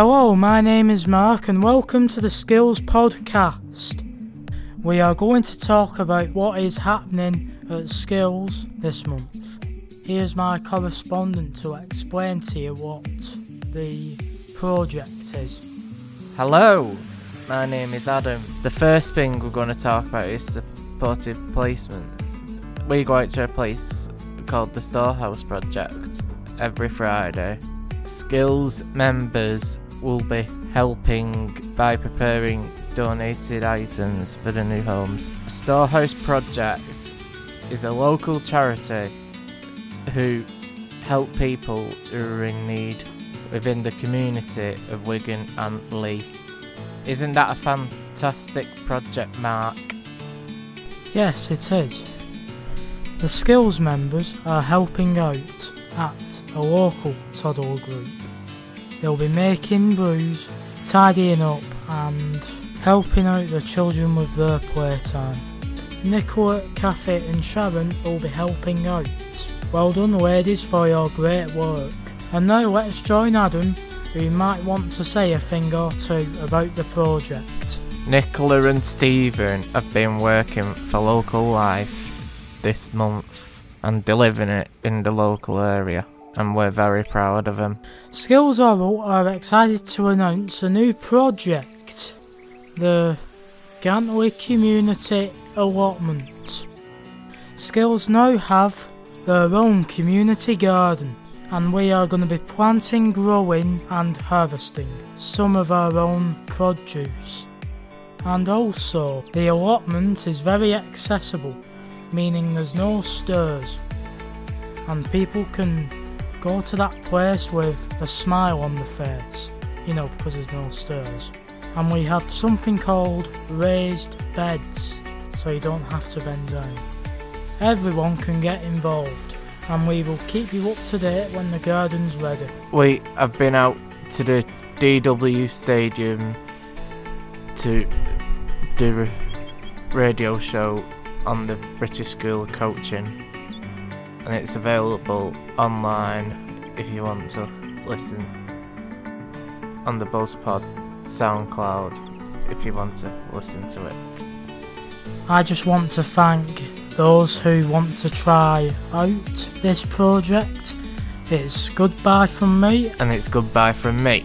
Hello, my name is Mark, and welcome to the Skills Podcast. We are going to talk about what is happening at Skills this month. Here's my correspondent to explain to you what the project is. Hello, my name is Adam. The first thing we're going to talk about is supportive placements. We go out to a place called the Storehouse Project every Friday. Skills members will be helping by preparing donated items for the new homes. Storehouse Project is a local charity who help people who are in need within the community of Wigan and Leigh. Isn't that a fantastic project, Mark? Yes, it is. The Skills members are helping out at a local toddler group. They'll be making brews, tidying up, and helping out the children with their playtime. Nicola, Kathy, and Sharon will be helping out. Well done, ladies, for your great work. And now let's join Adam, who might want to say a thing or two about the project. Nicola and Stephen have been working for Local Life this month and delivering it in the local area, and we're very proud of them. Skills Oral are excited to announce a new project the Gantley Community Allotment. Skills now have their own community garden, and we are going to be planting, growing, and harvesting some of our own produce. And also, the allotment is very accessible meaning there's no stairs, and people can go to that place with a smile on the face, you know, because there's no stairs. And we have something called raised beds, so you don't have to bend down. Everyone can get involved, and we will keep you up to date when the garden's ready. We have been out to the DW Stadium to do a radio show on the British School of Coaching, and it's available online if you want to listen on the BuzzPod SoundCloud if you want to listen to it. I just want to thank those who want to try out this project. It's goodbye from me, and it's goodbye from me.